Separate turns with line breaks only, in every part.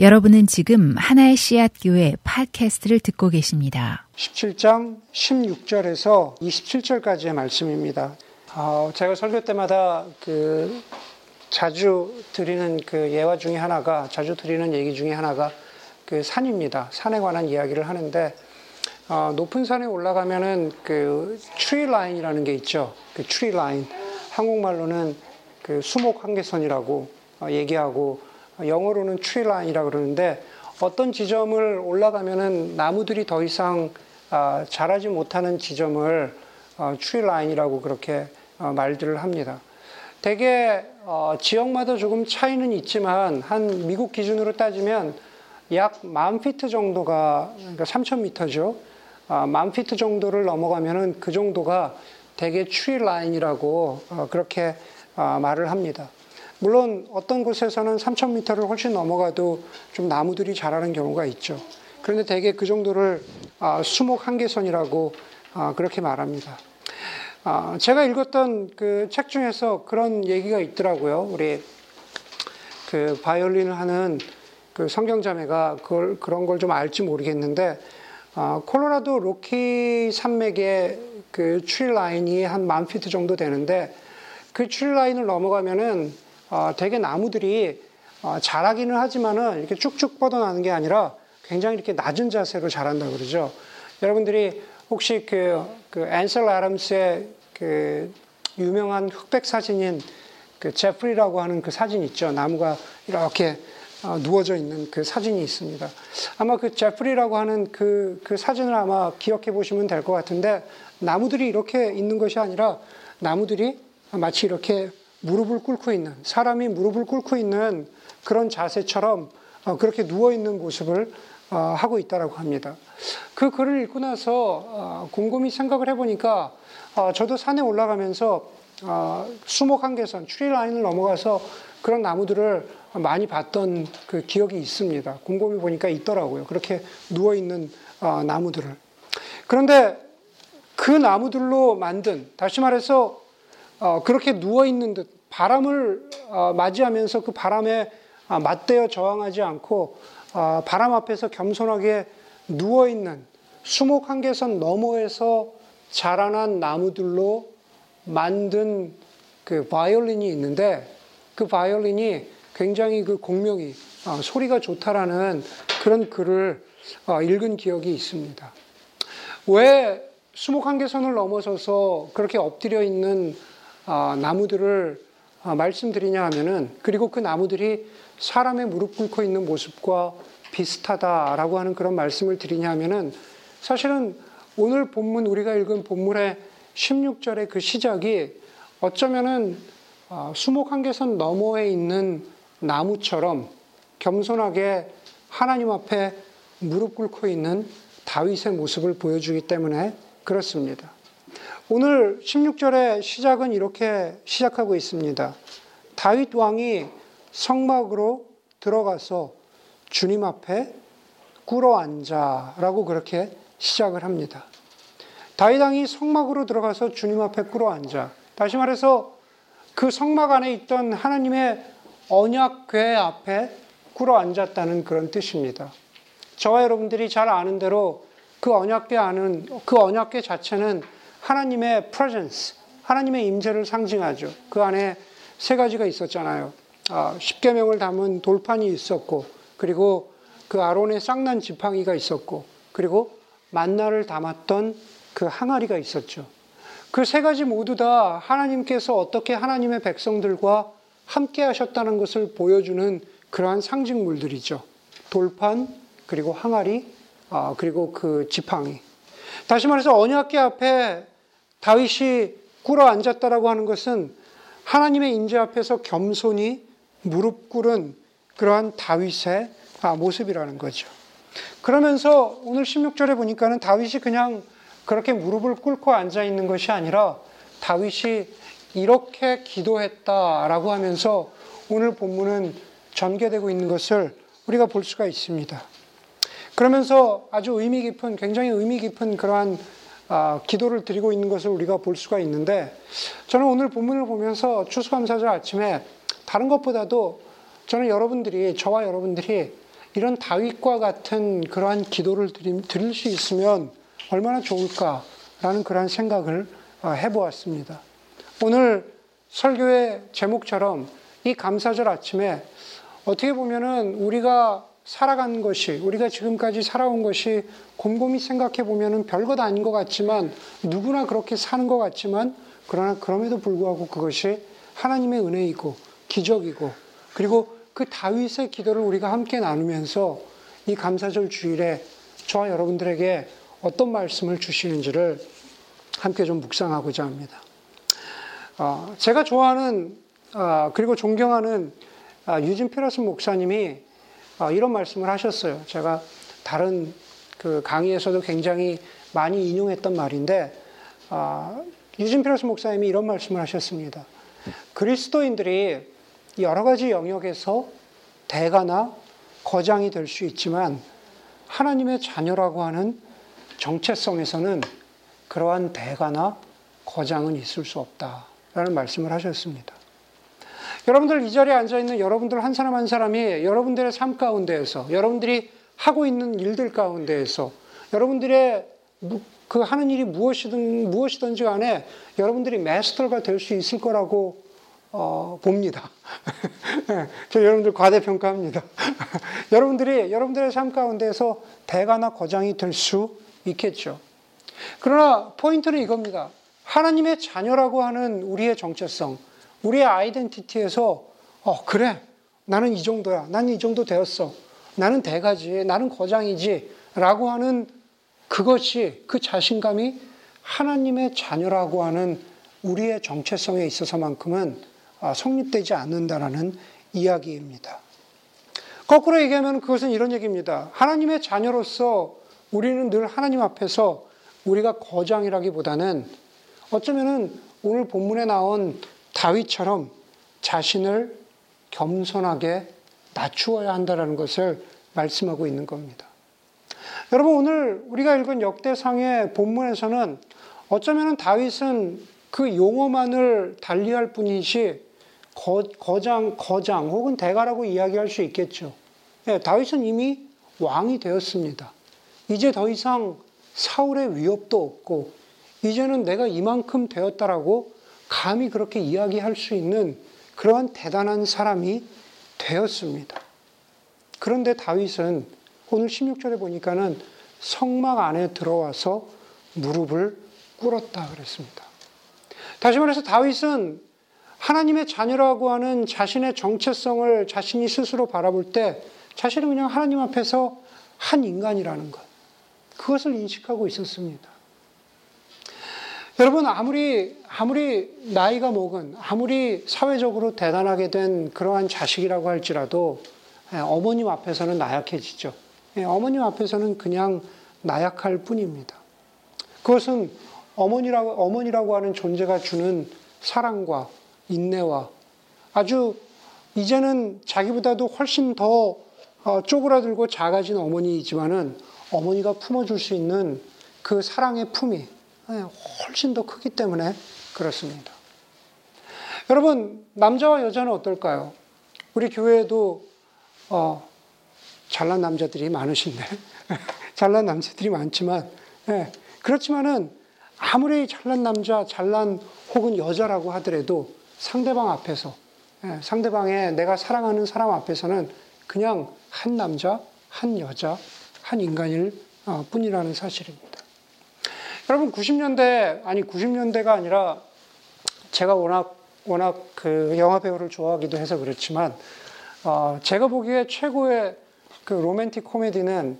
여러분은 지금 하나의 씨앗 교회 팟캐스트를 듣고 계십니다.
17장 16절에서 27절까지의 말씀입니다. 어, 제가 설교 때마다 그 자주 드리는 그 예화 중에 하나가 자주 드리는 얘기 중에 하나가 그 산입니다. 산에 관한 이야기를 하는데 어, 높은 산에 올라가면은 그 tree line이라는 게 있죠. 그 tree line 한국말로는 그 수목 한계선이라고 어, 얘기하고 영어로는 tree line이라고 그러는데 어떤 지점을 올라가면은 나무들이 더 이상 아, 자라지 못하는 지점을 tree line이라고 그렇게 어, 말들을 합니다. 대개 어, 지역마다 조금 차이는 있지만 한 미국 기준으로 따지면 약 만 피트 정도가 그러니까 3,000m죠. 아, 만 피트 정도를 넘어가면은 그 정도가 대개 tree line이라고 어, 그렇게 말을 합니다. 물론 어떤 곳에서는 3,000m를 훨씬 넘어가도 좀 나무들이 자라는 경우가 있죠. 그런데 대개 그 정도를 아, 수목 한계선이라고 아, 그렇게 말합니다. 아, 제가 읽었던 그 책 중에서 그런 얘기가 있더라고요. 우리 그 바이올린을 하는 그 성경자매가 그걸 그런 걸 좀 알지 모르겠는데 콜로라도 로키 산맥의 그 tree line이 한 만 피트 정도 되는데 그 tree line을 넘어가면은 어, 대개 나무들이 어, 자라기는 하지만은 이렇게 쭉쭉 뻗어나는 게 아니라 굉장히 이렇게 낮은 자세로 자란다 그러죠. 여러분들이 혹시 그, 그 앤셀 아담스의 그 유명한 흑백 사진인 그 제프리라고 하는 그 사진 있죠. 나무가 이렇게 어, 누워져 있는 그 사진이 있습니다. 아마 그 제프리라고 하는 그, 그 사진을 아마 기억해 보시면 될 것 같은데 나무들이 이렇게 있는 것이 아니라 나무들이 마치 이렇게 무릎을 꿇고 있는 사람이 무릎을 꿇고 있는 그런 자세처럼 어, 그렇게 누워 있는 모습을 어, 하고 있다라고 합니다. 그 글을 읽고 나서 어, 곰곰이 생각을 해보니까 저도 산에 올라가면서 수목 한계선 추리 라인을 넘어가서 그런 나무들을 많이 봤던 그 기억이 있습니다. 곰곰이 보니까 있더라고요. 그렇게 누워 있는 나무들을. 그런데 그 나무들로 만든 다시 말해서 어, 그렇게 누워 있는 듯 바람을 어, 맞이하면서 그 바람에 어, 맞대어 저항하지 않고 어, 바람 앞에서 겸손하게 누워 있는 수목 한계선 너머에서 자라난 나무들로 만든 그 바이올린이 있는데 그 바이올린이 굉장히 그 공명이 어, 소리가 좋다라는 그런 글을 어, 읽은 기억이 있습니다. 왜 수목 한계선을 넘어서서 그렇게 엎드려 있는 아, 나무들을 아, 말씀드리냐 하면은 그리고 그 나무들이 사람의 무릎 꿇고 있는 모습과 비슷하다라고 하는 그런 말씀을 드리냐 하면은 사실은 오늘 본문 우리가 읽은 본문의 16절의 그 시작이 어쩌면은 아, 수목 한계선 너머에 있는 나무처럼 겸손하게 하나님 앞에 무릎 꿇고 있는 다윗의 모습을 보여주기 때문에 그렇습니다. 오늘 16절의 시작은 이렇게 시작하고 있습니다. 다윗 왕이 성막으로 들어가서 주님 앞에 꿇어 앉아라고 그렇게 시작을 합니다. 다윗 왕이 성막으로 들어가서 주님 앞에 꿇어 앉아. 다시 말해서 그 성막 안에 있던 하나님의 언약궤 앞에 꿇어 앉았다는 그런 뜻입니다. 저와 여러분들이 잘 아는 대로 그 언약궤 안은 그 언약궤 자체는 하나님의 presence, 하나님의 임재를 상징하죠. 그 안에 세 가지가 있었잖아요. 아, 십계명을 담은 돌판이 있었고, 그리고 그 아론의 쌍난 지팡이가 있었고, 그리고 만나를 담았던 그 항아리가 있었죠. 그 세 가지 모두 다 하나님께서 어떻게 하나님의 백성들과 함께 하셨다는 것을 보여주는 그러한 상징물들이죠. 돌판, 그리고 항아리, 아, 그리고 그 지팡이. 다시 말해서 언약계 앞에 다윗이 꿇어 앉았다라고 하는 것은 하나님의 인재 앞에서 겸손히 무릎 꿇은 그러한 다윗의 아, 모습이라는 거죠. 그러면서 오늘 16절에 보니까는 다윗이 그냥 그렇게 무릎을 꿇고 앉아 있는 것이 아니라 다윗이 이렇게 기도했다라고 하면서 오늘 본문은 전개되고 있는 것을 우리가 볼 수가 있습니다. 그러면서 아주 의미 깊은, 굉장히 의미 깊은 그러한 아, 기도를 드리고 있는 것을 우리가 볼 수가 있는데 저는 오늘 본문을 보면서 추수감사절 아침에 다른 것보다도 저는 여러분들이 저와 여러분들이 이런 다윗과 같은 그러한 기도를 드릴 수 있으면 얼마나 좋을까라는 그러한 생각을 어, 해보았습니다. 오늘 설교의 제목처럼 이 감사절 아침에 어떻게 보면은 우리가 살아간 것이, 우리가 지금까지 살아온 것이 곰곰이 생각해 보면은 별것 아닌 것 같지만 누구나 그렇게 사는 것 같지만 그러나 그럼에도 불구하고 그것이 하나님의 은혜이고 기적이고 그리고 그 다윗의 기도를 우리가 함께 나누면서 이 감사절 주일에 저와 여러분들에게 어떤 말씀을 주시는지를 함께 좀 묵상하고자 합니다. 어, 제가 좋아하는 어, 그리고 존경하는 어, 유진 피러스 목사님이 이런 말씀을 하셨어요. 제가 다른 그 강의에서도 굉장히 많이 인용했던 말인데 유진 피러스 목사님이 이런 말씀을 하셨습니다. 그리스도인들이 여러 가지 영역에서 대가나 거장이 될 수 있지만 하나님의 자녀라고 하는 정체성에서는 그러한 대가나 거장은 있을 수 없다라는 말씀을 하셨습니다. 여러분들 이 자리에 앉아 있는 여러분들 한 사람 한 사람이 여러분들의 삶 가운데에서 여러분들이 하고 있는 일들 가운데에서 여러분들의 그 하는 일이 무엇이든 무엇이든지 간에 여러분들이 마스터가 될 수 있을 거라고 어, 봅니다. 저 여러분들 과대평가합니다. 여러분들이 여러분들의 삶 가운데서 대가나 거장이 될 수 있겠죠. 그러나 포인트는 이겁니다. 하나님의 자녀라고 하는 우리의 정체성, 우리의 아이덴티티에서 어 그래. 나는 이 정도야, 나는 이 정도 되었어, 나는 대가지, 나는 거장이지라고 하는 그것이 그 자신감이 하나님의 자녀라고 하는 우리의 정체성에 있어서만큼은 아, 성립되지 않는다라는 이야기입니다. 거꾸로 얘기하면 그것은 이런 얘기입니다. 하나님의 자녀로서 우리는 늘 하나님 앞에서 우리가 거장이라기보다는 어쩌면은 오늘 본문에 나온 다윗처럼 자신을 겸손하게 낮추어야 한다는 것을 말씀하고 있는 겁니다. 여러분 오늘 우리가 읽은 역대상의 본문에서는 어쩌면 다윗은 그 용어만을 달리할 뿐이지 거, 장 거장 혹은 대가라고 이야기할 수 있겠죠. 네, 다윗은 이미 왕이 되었습니다. 이제 더 이상 사울의 위협도 없고 이제는 내가 이만큼 되었다라고 감히 그렇게 이야기할 수 있는 그러한 대단한 사람이 되었습니다. 그런데 다윗은 오늘 16절에 보니까는 성막 안에 들어와서 무릎을 꿇었다 그랬습니다. 다시 말해서 다윗은 하나님의 자녀라고 하는 자신의 정체성을 자신이 스스로 바라볼 때 자신은 그냥 하나님 앞에서 한 인간이라는 것. 그것을 인식하고 있었습니다. 여러분, 아무리, 아무리 나이가 먹은, 아무리 사회적으로 대단하게 된 그러한 자식이라고 할지라도 예, 어머님 앞에서는 나약해지죠. 예, 어머님 앞에서는 그냥 나약할 뿐입니다. 그것은 어머니라고, 어머니라고 하는 존재가 주는 사랑과 인내와 아주 이제는 자기보다도 훨씬 더 어, 쪼그라들고 작아진 어머니이지만은 어머니가 품어줄 수 있는 그 사랑의 품이 예, 훨씬 더 크기 때문에 그렇습니다. 여러분, 남자와 여자는 어떨까요? 우리 교회에도 어, 잘난 남자들이 많으신데, 잘난 남자들이 많지만, 예, 그렇지만은 아무리 잘난 남자, 잘난 혹은 여자라고 하더라도 상대방 앞에서, 예, 상대방의 내가 사랑하는 사람 앞에서는 그냥 한 남자, 한 여자, 한 인간일 어, 뿐이라는 사실입니다. 여러분 90년대 아니 90년대가 아니라 제가 워낙 워낙 그 영화 배우를 좋아하기도 해서 그렇지만 어, 제가 보기에 최고의 그 로맨틱 코미디는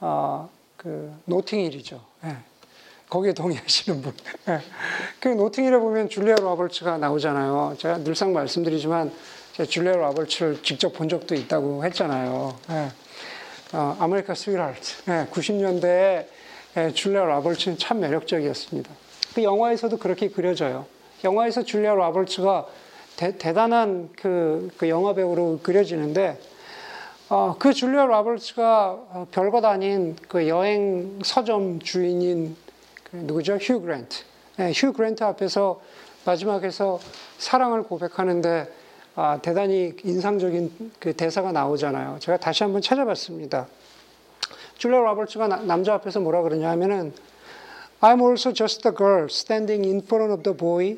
어, 그 노팅힐이죠. 예. 거기에 동의하시는 분. 예. 그 노팅힐에 보면 줄리아 로버츠가 나오잖아요. 제가 늘상 말씀드리지만 제가 줄리아 로버츠를 직접 본 적도 있다고 했잖아요. 예. 어, America's sweetheart. 예. 90년대에 예, 줄리아 로버츠는 참 매력적이었습니다. 그 영화에서도 그렇게 그려져요. 영화에서 줄리아 로버츠가 대, 단한 그, 그 영화 배우로 그려지는데 어, 그 줄리아 로버츠가 어, 별것 아닌 그 여행 서점 주인인 그 누구죠? 휴 그랜트. 네, 휴 그랜트 앞에서 마지막에서 사랑을 고백하는데 아, 대단히 인상적인 그 대사가 나오잖아요. 제가 다시 한번 찾아봤습니다. 줄리아 로버츠가 남자 앞에서 뭐라 그러냐 하면은 I'm also just a girl standing in front of the boy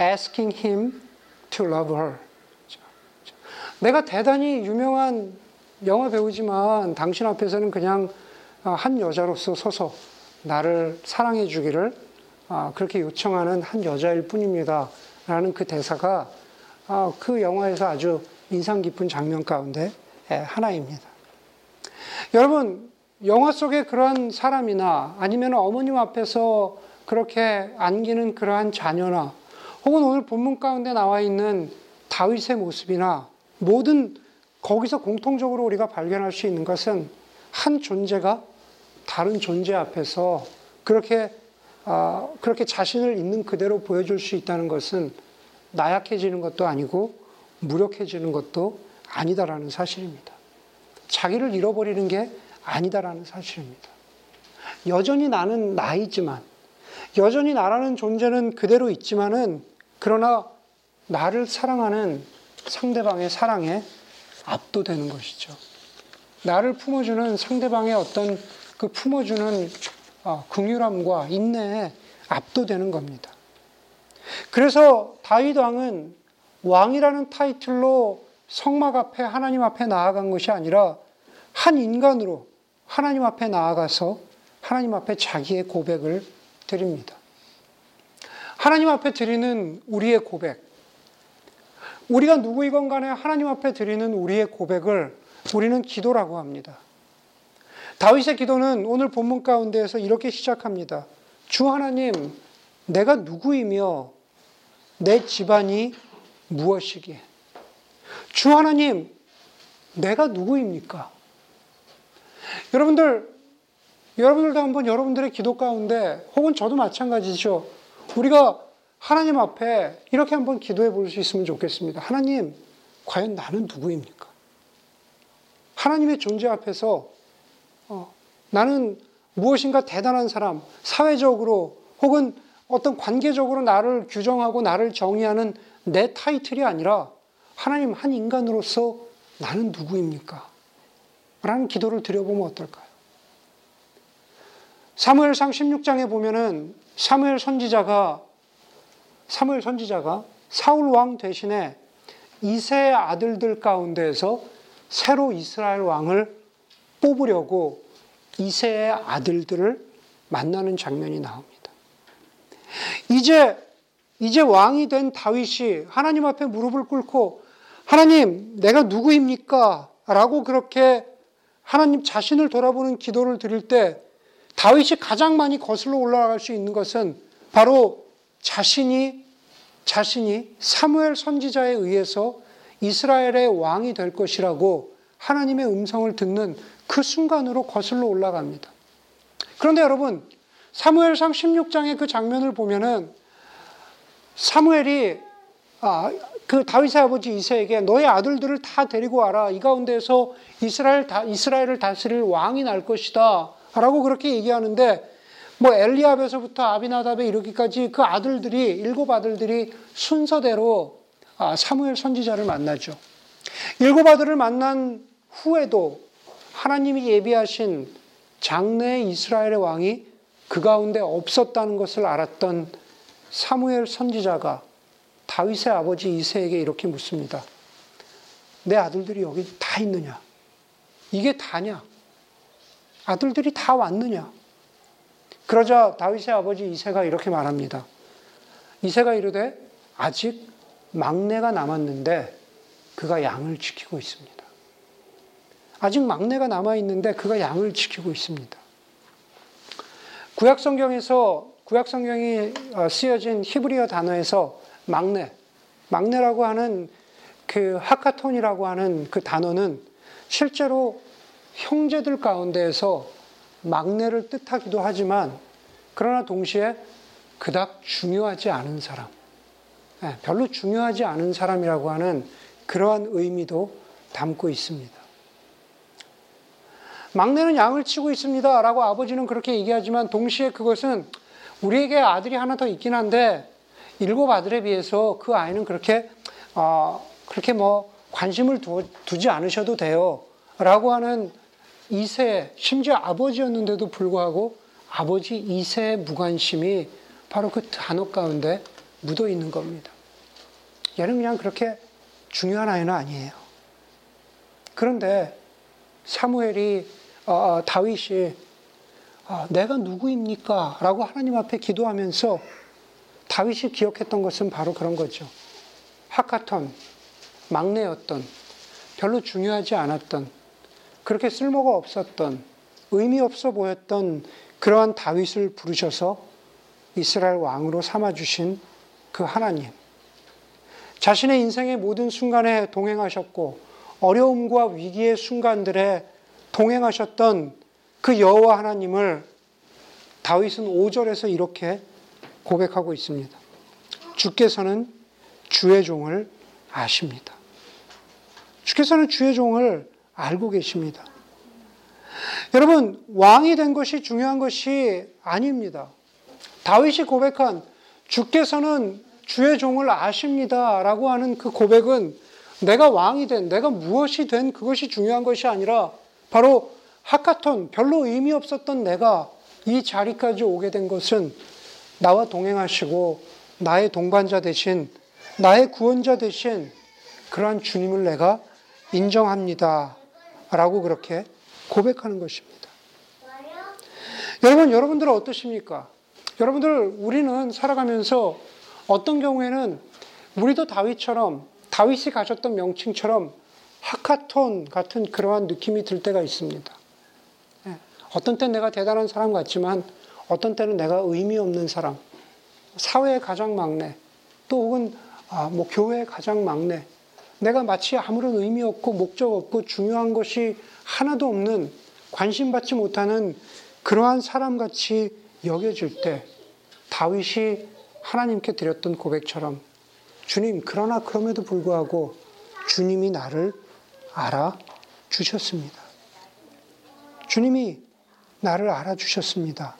asking him to love her. 내가 대단히 유명한 영화 배우지만 당신 앞에서는 그냥 한 여자로서 서서 나를 사랑해 주기를 아, 그렇게 요청하는 한 여자일 뿐입니다. 라는 그 대사가 아, 그 영화에서 아주 인상 깊은 장면 가운데 하나입니다. 여러분, 영화 속에 그러한 사람이나 아니면 어머님 앞에서 그렇게 안기는 그러한 자녀나 혹은 오늘 본문 가운데 나와 있는 다윗의 모습이나 모든 거기서 공통적으로 우리가 발견할 수 있는 것은 한 존재가 다른 존재 앞에서 그렇게 어, 그렇게 자신을 있는 그대로 보여줄 수 있다는 것은 나약해지는 것도 아니고 무력해지는 것도 아니다라는 사실입니다. 자기를 잃어버리는 게 아니다라는 사실입니다. 여전히 나는 나이지만, 여전히 나라는 존재는 그대로 있지만은, 그러나 나를 사랑하는 상대방의 사랑에 압도되는 것이죠. 나를 품어주는 상대방의 어떤 그 품어주는 어, 긍휼함과 인내에 압도되는 겁니다. 그래서 다윗 왕은 왕이라는 타이틀로 성막 앞에 하나님 앞에 나아간 것이 아니라 한 인간으로 하나님 앞에 나아가서 하나님 앞에 자기의 고백을 드립니다. 하나님 앞에 드리는 우리의 고백. 우리가 누구이건 간에 하나님 앞에 드리는 우리의 고백을 우리는 기도라고 합니다. 다윗의 기도는 오늘 본문 가운데에서 이렇게 시작합니다. 주 하나님, 내가 누구이며 내 집안이 무엇이기에? 주 하나님, 내가 누구입니까? 여러분들, 여러분들도 한번 여러분들의 기도 가운데, 혹은 저도 마찬가지죠. 우리가 하나님 앞에 이렇게 한번 기도해 볼 수 있으면 좋겠습니다. 하나님, 과연 나는 누구입니까? 하나님의 존재 앞에서 어, 나는 무엇인가 대단한 사람, 사회적으로 혹은 어떤 관계적으로 나를 규정하고 나를 정의하는 내 타이틀이 아니라 하나님 한 인간으로서 나는 누구입니까? 라는 기도를 드려보면 어떨까요? 사무엘상 16장에 보면은 사무엘 선지자가 사무엘 선지자가 사울 왕 대신에 이세 아들들 가운데에서 새로 이스라엘 왕을 뽑으려고 이세의 아들들을 만나는 장면이 나옵니다. 이제 이제 왕이 된 다윗이 하나님 앞에 무릎을 꿇고 하나님 내가 누구입니까? 라고 그렇게 하나님 자신을 돌아보는 기도를 드릴 때 다윗이 가장 많이 거슬러 올라갈 수 있는 것은 바로 자신이 자신이 사무엘 선지자에 의해서 이스라엘의 왕이 될 것이라고 하나님의 음성을 듣는 그 순간으로 거슬러 올라갑니다. 그런데 여러분, 사무엘상 16장의 그 장면을 보면은 사무엘이 아, 그 다윗의 아버지 이세에게 너의 아들들을 다 데리고 와라. 이 가운데서 이스라엘 다, 이스라엘을 다스릴 왕이 날 것이다. 라고 그렇게 얘기하는데 뭐 엘리압에서부터 아비나답에 이르기까지 그 아들들이 일곱 아들들이 순서대로 아, 사무엘 선지자를 만나죠. 일곱 아들을 만난 후에도 하나님이 예비하신 장래 이스라엘의 왕이 그 가운데 없었다는 것을 알았던 사무엘 선지자가 다윗의 아버지 이세에게 이렇게 묻습니다. 내 아들들이 여기 다 있느냐? 이게 다냐? 아들들이 다 왔느냐? 그러자 다윗의 아버지 이세가 이렇게 말합니다. 이세가 이르되 아직 막내가 남았는데 그가 양을 지키고 있습니다. 아직 막내가 남아 있는데 그가 양을 지키고 있습니다. 구약 성경에서 구약 성경이 어, 쓰여진 히브리어 단어에서 막내, 막내라고 하는 그 하카톤이라고 하는 그 단어는 실제로 형제들 가운데에서 막내를 뜻하기도 하지만 그러나 동시에 그닥 중요하지 않은 사람, 예, 별로 중요하지 않은 사람이라고 하는 그러한 의미도 담고 있습니다. 막내는 양을 치고 있습니다. 라고 아버지는 그렇게 얘기하지만 동시에 그것은 우리에게 아들이 하나 더 있긴 한데 일곱 아들에 비해서 그 아이는 그렇게 어, 그렇게 뭐 관심을 두, 두지 않으셔도 돼요. 라고 하는 이세, 심지어 아버지였는데도 불구하고 아버지 이세의 무관심이 바로 그 단어 가운데 묻어 있는 겁니다. 얘는 그냥 그렇게 중요한 아이는 아니에요. 그런데 사무엘이 어, 어 다윗이 어, 내가 누구입니까? 라고 하나님 앞에 기도하면서 다윗이 기억했던 것은 바로 그런 거죠. 하카톤, 막내였던, 별로 중요하지 않았던, 그렇게 쓸모가 없었던, 의미 없어 보였던 그러한 다윗을 부르셔서 이스라엘 왕으로 삼아주신 그 하나님. 자신의 인생의 모든 순간에 동행하셨고, 어려움과 위기의 순간들에 동행하셨던 그 여호와 하나님을 다윗은 5절에서 이렇게 고백하고 있습니다. 주께서는 주의 종을 아십니다. 주께서는 주의 종을 알고 계십니다. 여러분, 왕이 된 것이 중요한 것이 아닙니다. 다윗이 고백한 주께서는 주의 종을 아십니다. 라고 하는 그 고백은 내가 왕이 된, 내가 무엇이 된 그것이 중요한 것이 아니라 바로 하카톤, 별로 의미 없었던 내가 이 자리까지 오게 된 것은 나와 동행하시고 나의 동반자 대신 나의 구원자 대신 그러한 주님을 내가 인정합니다. 라고 그렇게 고백하는 것입니다. 여러분, 여러분들은 어떠십니까? 여러분들, 우리는 살아가면서 어떤 경우에는 우리도 다윗처럼, 다윗이 가졌던 명칭처럼 하카톤 같은 그러한 느낌이 들 때가 있습니다. 예. 어떤 때는 내가 대단한 사람 같지만 어떤 때는 내가 의미 없는 사람, 사회의 가장 막내, 또 혹은 아, 뭐 교회의 가장 막내, 내가 마치 아무런 의미 없고 목적 없고 중요한 것이 하나도 없는 관심받지 못하는 그러한 사람같이 여겨질 때 다윗이 하나님께 드렸던 고백처럼 주님, 그러나 그럼에도 불구하고 주님이 나를 알아 주셨습니다. 주님이 나를 알아 주셨습니다.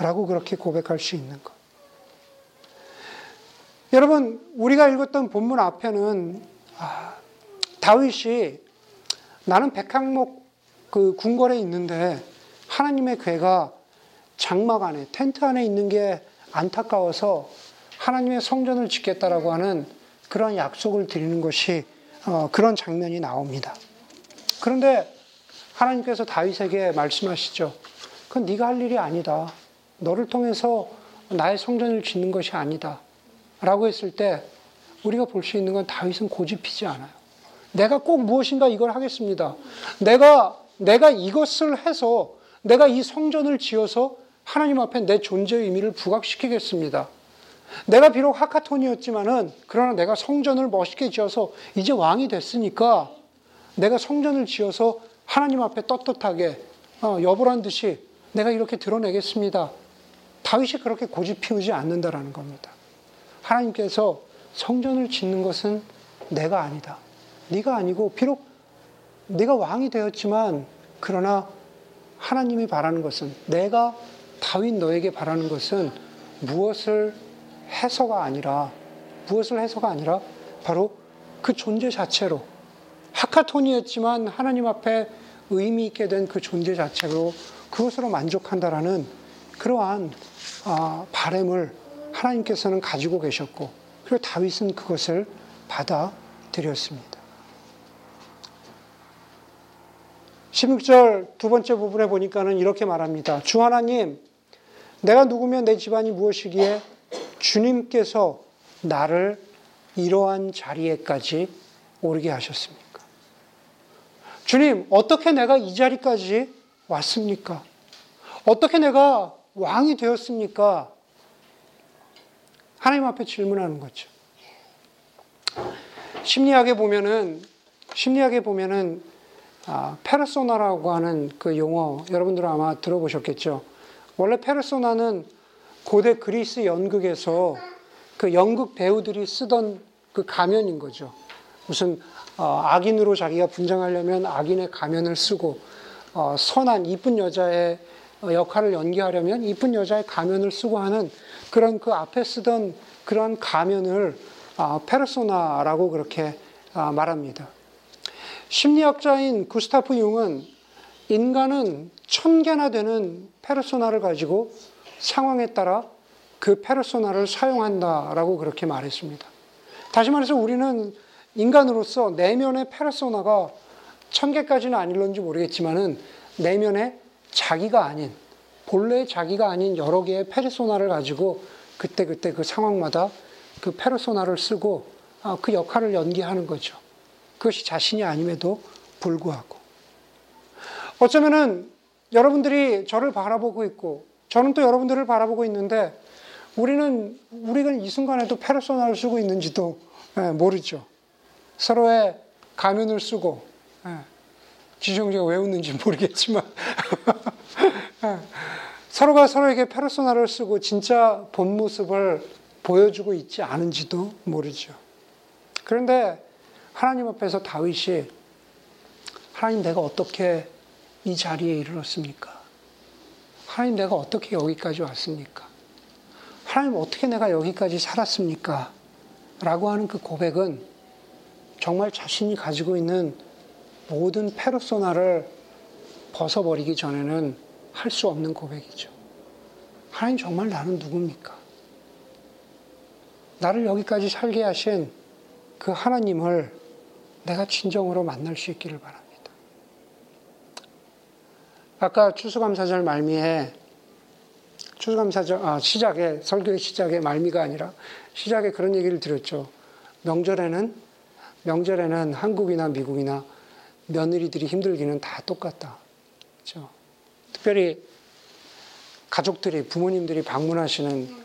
라고 그렇게 고백할 수 있는 것. 여러분, 우리가 읽었던 본문 앞에는 아, 다윗이 나는 백항목 그 궁궐에 있는데 하나님의 괴가 장막 안에 텐트 안에 있는 게 안타까워서 하나님의 성전을 짓겠다라고 하는 그런 약속을 드리는 것이 어, 그런 장면이 나옵니다. 그런데 하나님께서 다윗에게 말씀하시죠. 그건 네가 할 일이 아니다. 너를 통해서 나의 성전을 짓는 것이 아니다. 라고 했을 때 우리가 볼 수 있는 건 다윗은 고집피지 않아요. 내가 꼭 무엇인가 이걸 하겠습니다. 내가, 내가 이것을 해서 내가 이 성전을 지어서 하나님 앞에 내 존재의 의미를 부각시키겠습니다. 내가 비록 하카톤이었지만은 그러나 내가 성전을 멋있게 지어서 이제 왕이 됐으니까 내가 성전을 지어서 하나님 앞에 떳떳하게 어, 여보란 듯이 내가 이렇게 드러내겠습니다. 다윗이 그렇게 고집 피우지 않는다라는 겁니다. 하나님께서 성전을 짓는 것은 내가 아니다. 네가 아니고 비록 네가 왕이 되었지만 그러나 하나님이 바라는 것은 내가 다윗 너에게 바라는 것은 무엇을 해서가 아니라 무엇을 해서가 아니라 바로 그 존재 자체로 하카톤이었지만 하나님 앞에 의미 있게 된 그 존재 자체로 그것으로 만족한다라는 그러한 아, 바램을 하나님께서는 가지고 계셨고 그리고 다윗은 그것을 받아들였습니다. 16절 두 번째 부분에 보니까는 이렇게 말합니다. 주 하나님, 내가 누구면 내 집안이 무엇이기에 주님께서 나를 이러한 자리에까지 오르게 하셨습니까? 주님, 어떻게 내가 이 자리까지 왔습니까? 어떻게 내가 왕이 되었습니까? 하나님 앞에 질문하는 거죠. 심리학에 보면은 심리학에 보면은 아, 페르소나라고 하는 그 용어 여러분들 아마 들어보셨겠죠. 원래 페르소나는 고대 그리스 연극에서 그 연극 배우들이 쓰던 그 가면인 거죠. 무슨 어, 악인으로 자기가 분장하려면 악인의 가면을 쓰고 어, 선한 이쁜 여자의 역할을 연기하려면 이쁜 여자의 가면을 쓰고 하는 그런 그 앞에 쓰던 그런 가면을 아, 페르소나라고 그렇게 아, 말합니다. 심리학자인 구스타프 융은 인간은 천 개나 되는 페르소나를 가지고 상황에 따라 그 페르소나를 사용한다라고 그렇게 말했습니다. 다시 말해서 우리는 인간으로서 내면의 페르소나가 천 개까지는 아닐런지 모르겠지만은 내면의 자기가 아닌 본래 자기가 아닌 여러 개의 페르소나를 가지고 그때 그때 그 상황마다 그 페르소나를 쓰고 아, 그 역할을 연기하는 거죠. 그것이 자신이 아님에도 불구하고 어쩌면은 여러분들이 저를 바라보고 있고 저는 또 여러분들을 바라보고 있는데 우리는 우리가 이 순간에도 페르소나를 쓰고 있는지도 예, 모르죠. 서로의 가면을 쓰고 예, 지정제가 왜 웃는지 모르겠지만 예, 서로가 서로에게 페르소나를 쓰고 진짜 본 모습을 보여주고 있지 않은지도 모르죠. 그런데 하나님 앞에서 다윗이 하나님 내가 어떻게 이 자리에 이르렀습니까? 하나님 내가 어떻게 여기까지 왔습니까? 하나님 어떻게 내가 여기까지 살았습니까? 라고 하는 그 고백은 정말 자신이 가지고 있는 모든 페르소나를 벗어버리기 전에는 할 수 없는 고백이죠. 하나님 정말 나는 누굽니까? 나를 여기까지 살게 하신 그 하나님을 내가 진정으로 만날 수 있기를 바랍니다. 아까 추수감사절 말미에 추수감사절 아, 시작에 설교의 시작에 말미가 아니라 시작에 그런 얘기를 드렸죠. 명절에는 명절에는 한국이나 미국이나 며느리들이 힘들기는 다 똑같다. 그렇죠? 특별히 가족들이 부모님들이 방문하시는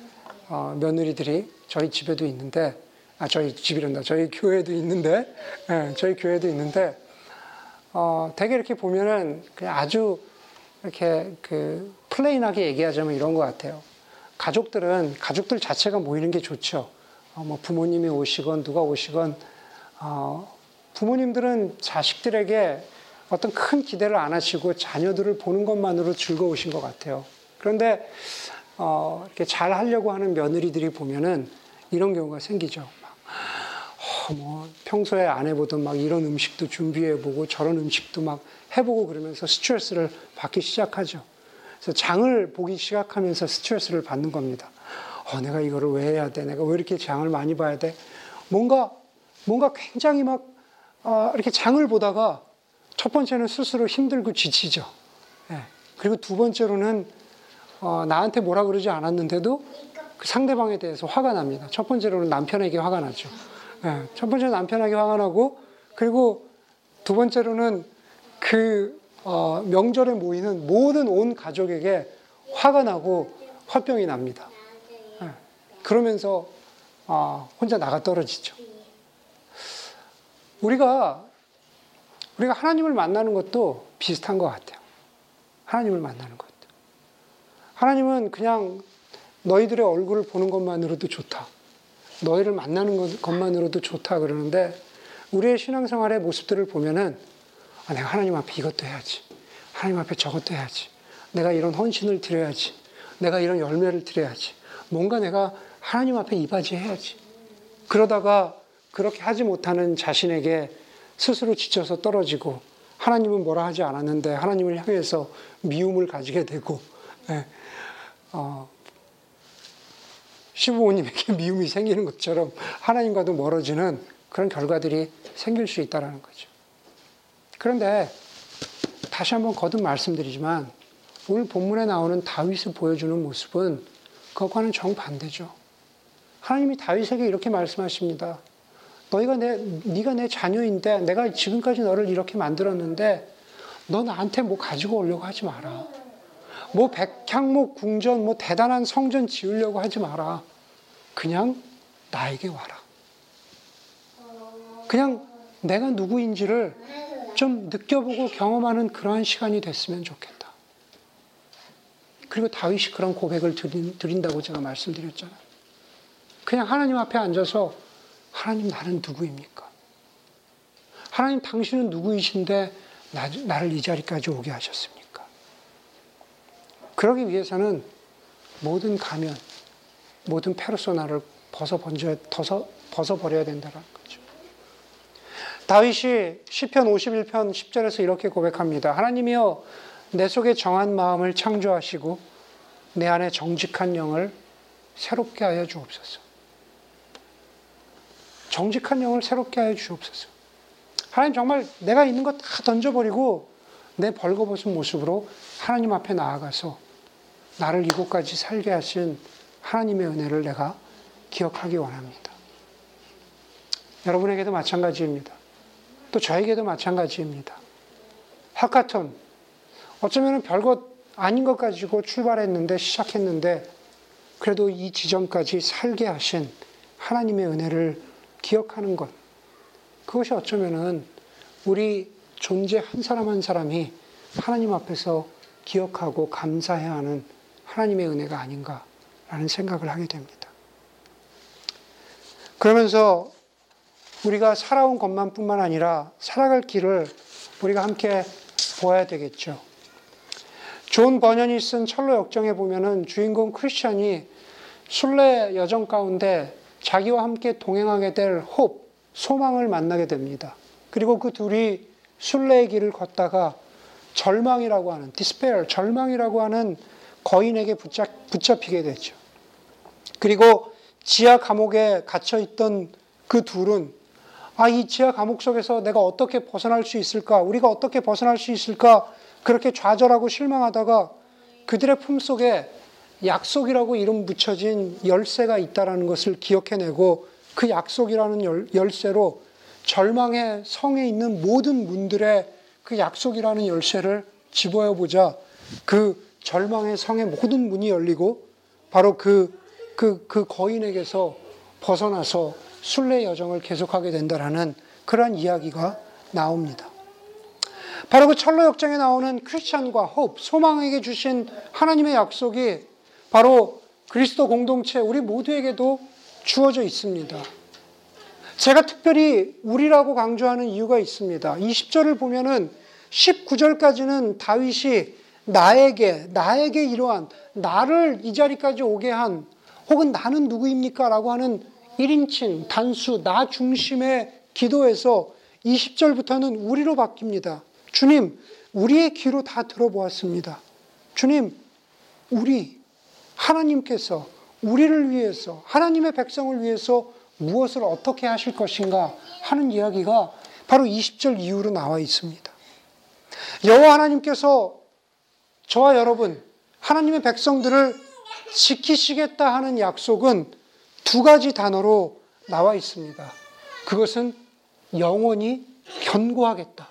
어, 며느리들이 저희 집에도 있는데 아 저희 집이란다. 저희 교회도 있는데 네, 저희 교회도 있는데 어, 대개 이렇게 보면은 그냥 아주 이렇게 그 플레인하게 얘기하자면 이런 것 같아요. 가족들은 가족들 자체가 모이는 게 좋죠. 어, 뭐 부모님이 오시건 누가 오시건 어, 부모님들은 자식들에게 어떤 큰 기대를 안 하시고 자녀들을 보는 것만으로 즐거우신 것 같아요. 그런데 어, 이렇게 잘 하려고 하는 며느리들이 보면은 이런 경우가 생기죠. 어, 뭐 평소에 안 해보던 막 이런 음식도 준비해보고 저런 음식도 막 해보고 그러면서 스트레스를 받기 시작하죠. 그래서 장을 보기 시작하면서 스트레스를 받는 겁니다. 어, 내가 이거를 왜 해야 돼? 내가 왜 이렇게 장을 많이 봐야 돼? 뭔가, 뭔가 굉장히 막, 어, 이렇게 장을 보다가 첫 번째는 스스로 힘들고 지치죠. 예. 그리고 두 번째로는, 어, 나한테 뭐라 그러지 않았는데도 그 상대방에 대해서 화가 납니다. 첫 번째로는 남편에게 화가 나죠. 예. 첫 번째는 남편에게 화가 나고, 그리고 두 번째로는 그 어, 명절에 모이는 모든 온 가족에게 화가 나고 화병이 납니다. 네. 그러면서 어, 혼자 나가 떨어지죠. 우리가 우리가 하나님을 만나는 것도 비슷한 것 같아요. 하나님을 만나는 것도. 하나님은 그냥 너희들의 얼굴을 보는 것만으로도 좋다. 너희를 만나는 것만으로도 좋다 그러는데 우리의 신앙생활의 모습들을 보면은 아, 내가 하나님 앞에 이것도 해야지. 하나님 앞에 저것도 해야지. 내가 이런 헌신을 드려야지. 내가 이런 열매를 드려야지. 뭔가 내가 하나님 앞에 이바지 해야지. 그러다가 그렇게 하지 못하는 자신에게 스스로 지쳐서 떨어지고 하나님은 뭐라 하지 않았는데 하나님을 향해서 미움을 가지게 되고 예, 어, 시부모님에게 미움이 생기는 것처럼 하나님과도 멀어지는 그런 결과들이 생길 수 있다는 거죠. 그런데 다시 한번 거듭 말씀드리지만 오늘 본문에 나오는 다윗을 보여주는 모습은 그것과는 정반대죠. 하나님이 다윗에게 이렇게 말씀하십니다. 너희가 내, 네가 내 자녀인데 내가 지금까지 너를 이렇게 만들었는데 너 나한테 뭐 가지고 오려고 하지 마라. 뭐 백향목 궁전, 뭐 대단한 성전 지으려고 하지 마라. 그냥 나에게 와라. 그냥 내가 누구인지를 좀 느껴보고 경험하는 그러한 시간이 됐으면 좋겠다. 그리고 다윗이 그런 고백을 드린, 드린다고 제가 말씀드렸잖아요. 그냥 하나님 앞에 앉아서 하나님 나는 누구입니까? 하나님 당신은 누구이신데 나, 나를 이 자리까지 오게 하셨습니까? 그러기 위해서는 모든 가면, 모든 페르소나를 벗어버려야 된다는 거죠. 다윗이 시편 51편 10절에서 이렇게 고백합니다. 하나님이여 내 속에 정한 마음을 창조하시고 내 안에 정직한 영을 새롭게 하여 주옵소서. 정직한 영을 새롭게 하여 주옵소서. 하나님 정말 내가 있는 것 다 던져버리고 내 벌거벗은 모습으로 하나님 앞에 나아가서 나를 이곳까지 살게 하신 하나님의 은혜를 내가 기억하기 원합니다. 여러분에게도 마찬가지입니다. 또 저에게도 마찬가지입니다. 하카톤. 어쩌면 별것 아닌 것 가지고 출발했는데, 시작했는데, 그래도 이 지점까지 살게 하신 하나님의 은혜를 기억하는 것. 그것이 어쩌면은 우리 존재 한 사람 한 사람이 하나님 앞에서 기억하고 감사해야 하는 하나님의 은혜가 아닌가라는 생각을 하게 됩니다. 그러면서 우리가 살아온 것만 뿐만 아니라 살아갈 길을 우리가 함께 보아야 되겠죠. 존 번연이 쓴 천로역정에 보면은 주인공 크리스찬이 순례 여정 가운데 자기와 함께 동행하게 될 Hope, 소망을 만나게 됩니다. 그리고 그 둘이 순례의 길을 걷다가 절망이라고 하는, Despair, 절망이라고 하는 거인에게 붙잡, 붙잡히게 되죠. 그리고 지하 감옥에 갇혀 있던 그 둘은 아, 이 지하 감옥 속에서 내가 어떻게 벗어날 수 있을까? 우리가 어떻게 벗어날 수 있을까? 그렇게 좌절하고 실망하다가 그들의 품 속에 약속이라고 이름 붙여진 열쇠가 있다라는 것을 기억해내고 그 약속이라는 열, 열쇠로 절망의 성에 있는 모든 문들의 그 약속이라는 열쇠를 집어여 보자 그 절망의 성의 모든 문이 열리고 바로 그, 그, 그 거인에게서 벗어나서 순례 여정을 계속하게 된다라는 그러한 이야기가 나옵니다. 바로 그 철로 역정에 나오는 크리스찬과 홉, 소망에게 주신 하나님의 약속이 바로 그리스도 공동체 우리 모두에게도 주어져 있습니다. 제가 특별히 우리라고 강조하는 이유가 있습니다. 20절을 보면은 19절까지는 다윗이 나에게, 나에게 이러한, 나를 이 자리까지 오게 한, 혹은 나는 누구입니까? 라고 하는 1인칭, 단수, 나 중심의 기도에서 20절부터는 우리로 바뀝니다. 주님, 우리의 귀로 다 들어보았습니다. 주님, 우리, 하나님께서 우리를 위해서, 하나님의 백성을 위해서 무엇을 어떻게 하실 것인가 하는 이야기가 바로 20절 이후로 나와 있습니다. 여호와 하나님께서 저와 여러분, 하나님의 백성들을 지키시겠다 하는 약속은 두 가지 단어로 나와 있습니다. 그것은 영원히 견고하겠다.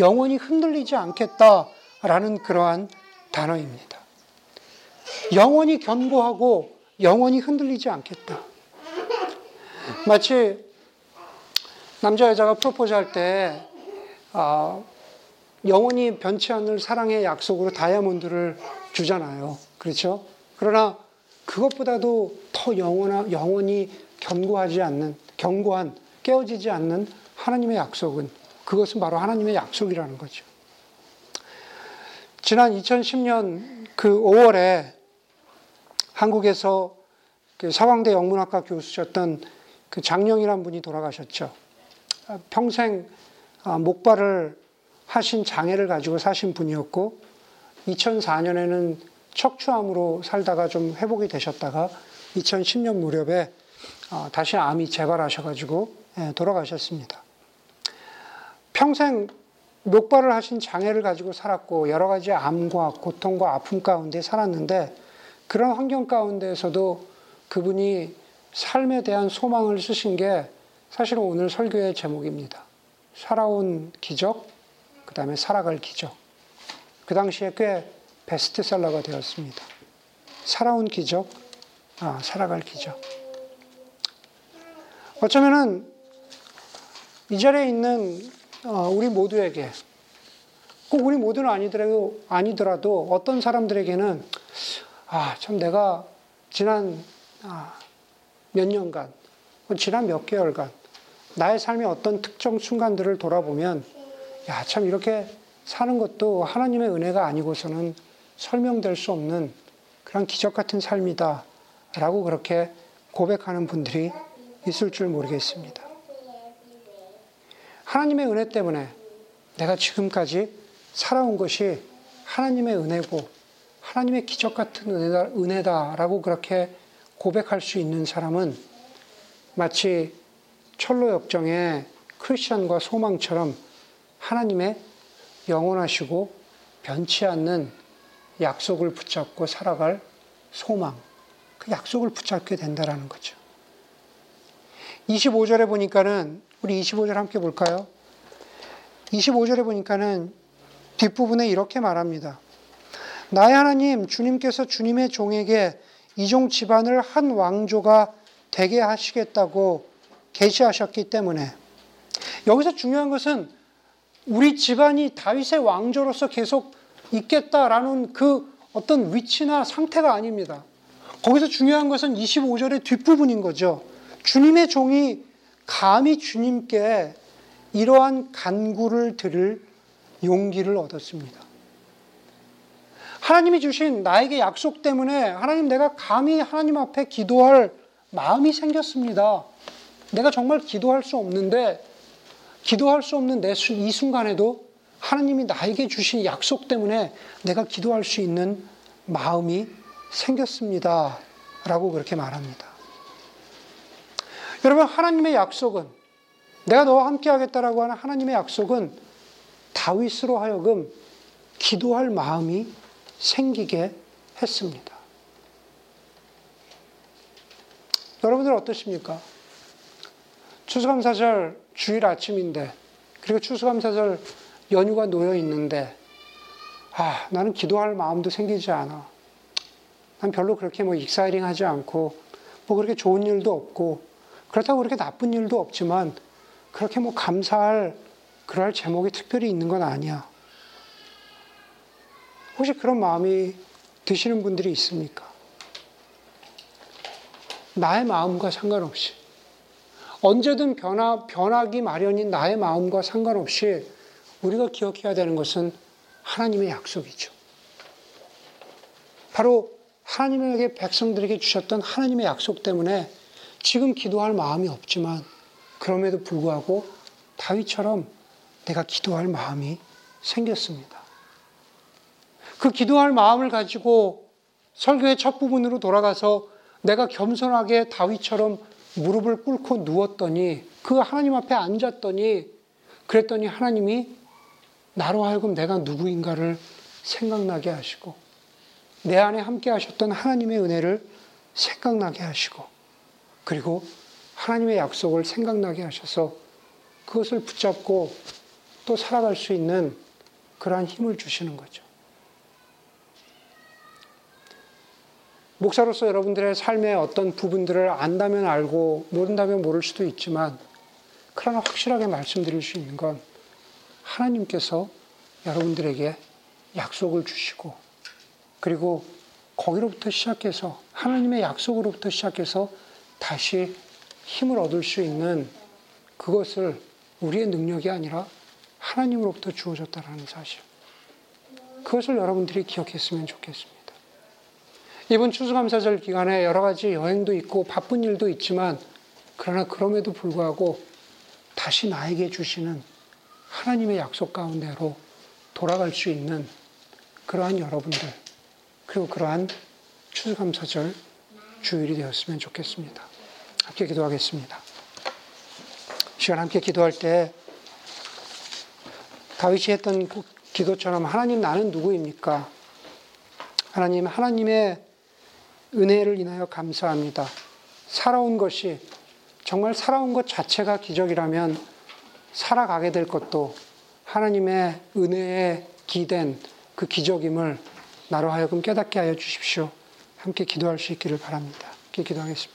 영원히 흔들리지 않겠다라는 그러한 단어입니다. 영원히 견고하고 영원히 흔들리지 않겠다. 마치 남자 여자가 프로포즈 할때 아, 영원히 변치 않을 사랑의 약속으로 다이아몬드를 주잖아요. 그렇죠? 그러나 그것보다도 더 영원하, 영원히 견고하지 않는, 견고한, 깨어지지 않는 하나님의 약속은 그것은 바로 하나님의 약속이라는 거죠. 지난 2010년 그 5월에 한국에서 그 서강대 영문학과 교수셨던 그 장영이란 분이 돌아가셨죠. 평생 아, 목발을 하신 장애를 가지고 사신 분이었고 2004년에는 척추암으로 살다가 좀 회복이 되셨다가 2010년 무렵에 어, 다시 암이 재발하셔가지고 예, 돌아가셨습니다. 평생 목발을 하신 장애를 가지고 살았고 여러 가지 암과 고통과 아픔 가운데 살았는데 그런 환경 가운데에서도 그분이 삶에 대한 소망을 쓰신 게 사실은 오늘 설교의 제목입니다. 살아온 기적, 그 다음에 살아갈 기적. 그 당시에 꽤 베스트셀러가 되었습니다. 살아온 기적, 아, 살아갈 기적. 어쩌면은 이 자리에 있는 어, 우리 모두에게 꼭 우리 모두는 아니더라도, 아니더라도 어떤 사람들에게는 아, 참 내가 지난 아, 몇 년간, 지난 몇 개월간 나의 삶의 어떤 특정 순간들을 돌아보면 야, 참 이렇게 사는 것도 하나님의 은혜가 아니고서는 설명될 수 없는 그런 기적 같은 삶이다. 라고 그렇게 고백하는 분들이 있을 줄 모르겠습니다. 하나님의 은혜 때문에 내가 지금까지 살아온 것이 하나님의 은혜고 하나님의 기적 같은 은혜다, 은혜다라고 그렇게 고백할 수 있는 사람은 마치 철로 역정의 크리스천과 소망처럼 하나님의 영원하시고 변치 않는 약속을 붙잡고 살아갈 소망, 그 약속을 붙잡게 된다라는 거죠. 25절에 보니까는 우리 25절 함께 볼까요? 25절에 보니까는 뒷부분에 이렇게 말합니다. 나의 하나님 주님께서 주님의 종에게 이종 집안을 한 왕조가 되게 하시겠다고 계시하셨기 때문에 여기서 중요한 것은 우리 집안이 다윗의 왕조로서 계속 있겠다라는 그 어떤 위치나 상태가 아닙니다. 거기서 중요한 것은 25절의 뒷부분인 거죠. 주님의 종이 감히 주님께 이러한 간구를 드릴 용기를 얻었습니다. 하나님이 주신 나에게 약속 때문에 하나님 내가 감히 하나님 앞에 기도할 마음이 생겼습니다. 내가 정말 기도할 수 없는데 기도할 수 없는 내 이 순간에도 하나님이 나에게 주신 약속 때문에 내가 기도할 수 있는 마음이 생겼습니다. 라고 그렇게 말합니다. 여러분, 하나님의 약속은 내가 너와 함께 하겠다라고 하는 하나님의 약속은 다윗으로 하여금 기도할 마음이 생기게 했습니다. 여러분들 어떠십니까? 추수감사절 주일 아침인데, 그리고 추수감사절 연휴가 놓여 있는데, 아, 나는 기도할 마음도 생기지 않아. 난 별로 그렇게 뭐 exciting 하지 않고, 뭐 그렇게 좋은 일도 없고, 그렇다고 그렇게 나쁜 일도 없지만, 그렇게 뭐 감사할 그럴 제목이 특별히 있는 건 아니야. 혹시 그런 마음이 드시는 분들이 있습니까? 나의 마음과 상관없이 언제든 변화, 변하기 마련인 나의 마음과 상관없이 우리가 기억해야 되는 것은 하나님의 약속이죠. 바로 하나님에게 백성들에게 주셨던 하나님의 약속 때문에 지금 기도할 마음이 없지만 그럼에도 불구하고 다윗처럼 내가 기도할 마음이 생겼습니다. 그 기도할 마음을 가지고 설교의 첫 부분으로 돌아가서 내가 겸손하게 다윗처럼 무릎을 꿇고 누웠더니 그 하나님 앞에 앉았더니 그랬더니 하나님이 나로 하여금 내가 누구인가를 생각나게 하시고 내 안에 함께 하셨던 하나님의 은혜를 생각나게 하시고 그리고 하나님의 약속을 생각나게 하셔서 그것을 붙잡고 또 살아갈 수 있는 그러한 힘을 주시는 거죠. 목사로서 여러분들의 삶의 어떤 부분들을 안다면 알고 모른다면 모를 수도 있지만 그러나 확실하게 말씀드릴 수 있는 건 하나님께서 여러분들에게 약속을 주시고 그리고 거기로부터 시작해서 하나님의 약속으로부터 시작해서 다시 힘을 얻을 수 있는 그것을 우리의 능력이 아니라 하나님으로부터 주어졌다는 사실. 그것을 여러분들이 기억했으면 좋겠습니다. 이번 추수감사절 기간에 여러 가지 여행도 있고 바쁜 일도 있지만 그러나 그럼에도 불구하고 다시 나에게 주시는 하나님의 약속 가운데로 돌아갈 수 있는 그러한 여러분들 그리고 그러한 추수감사절 주일이 되었으면 좋겠습니다. 함께 기도하겠습니다. 시간 함께 기도할 때 다윗이 했던 그 기도처럼 하나님 나는 누구입니까? 하나님 하나님의 은혜를 인하여 감사합니다. 살아온 것이 정말 살아온 것 자체가 기적이라면 살아가게 될 것도 하나님의 은혜에 기댄 그 기적임을 나로 하여금 깨닫게 하여 주십시오. 함께 기도할 수 있기를 바랍니다. 함께 기도하겠습니다.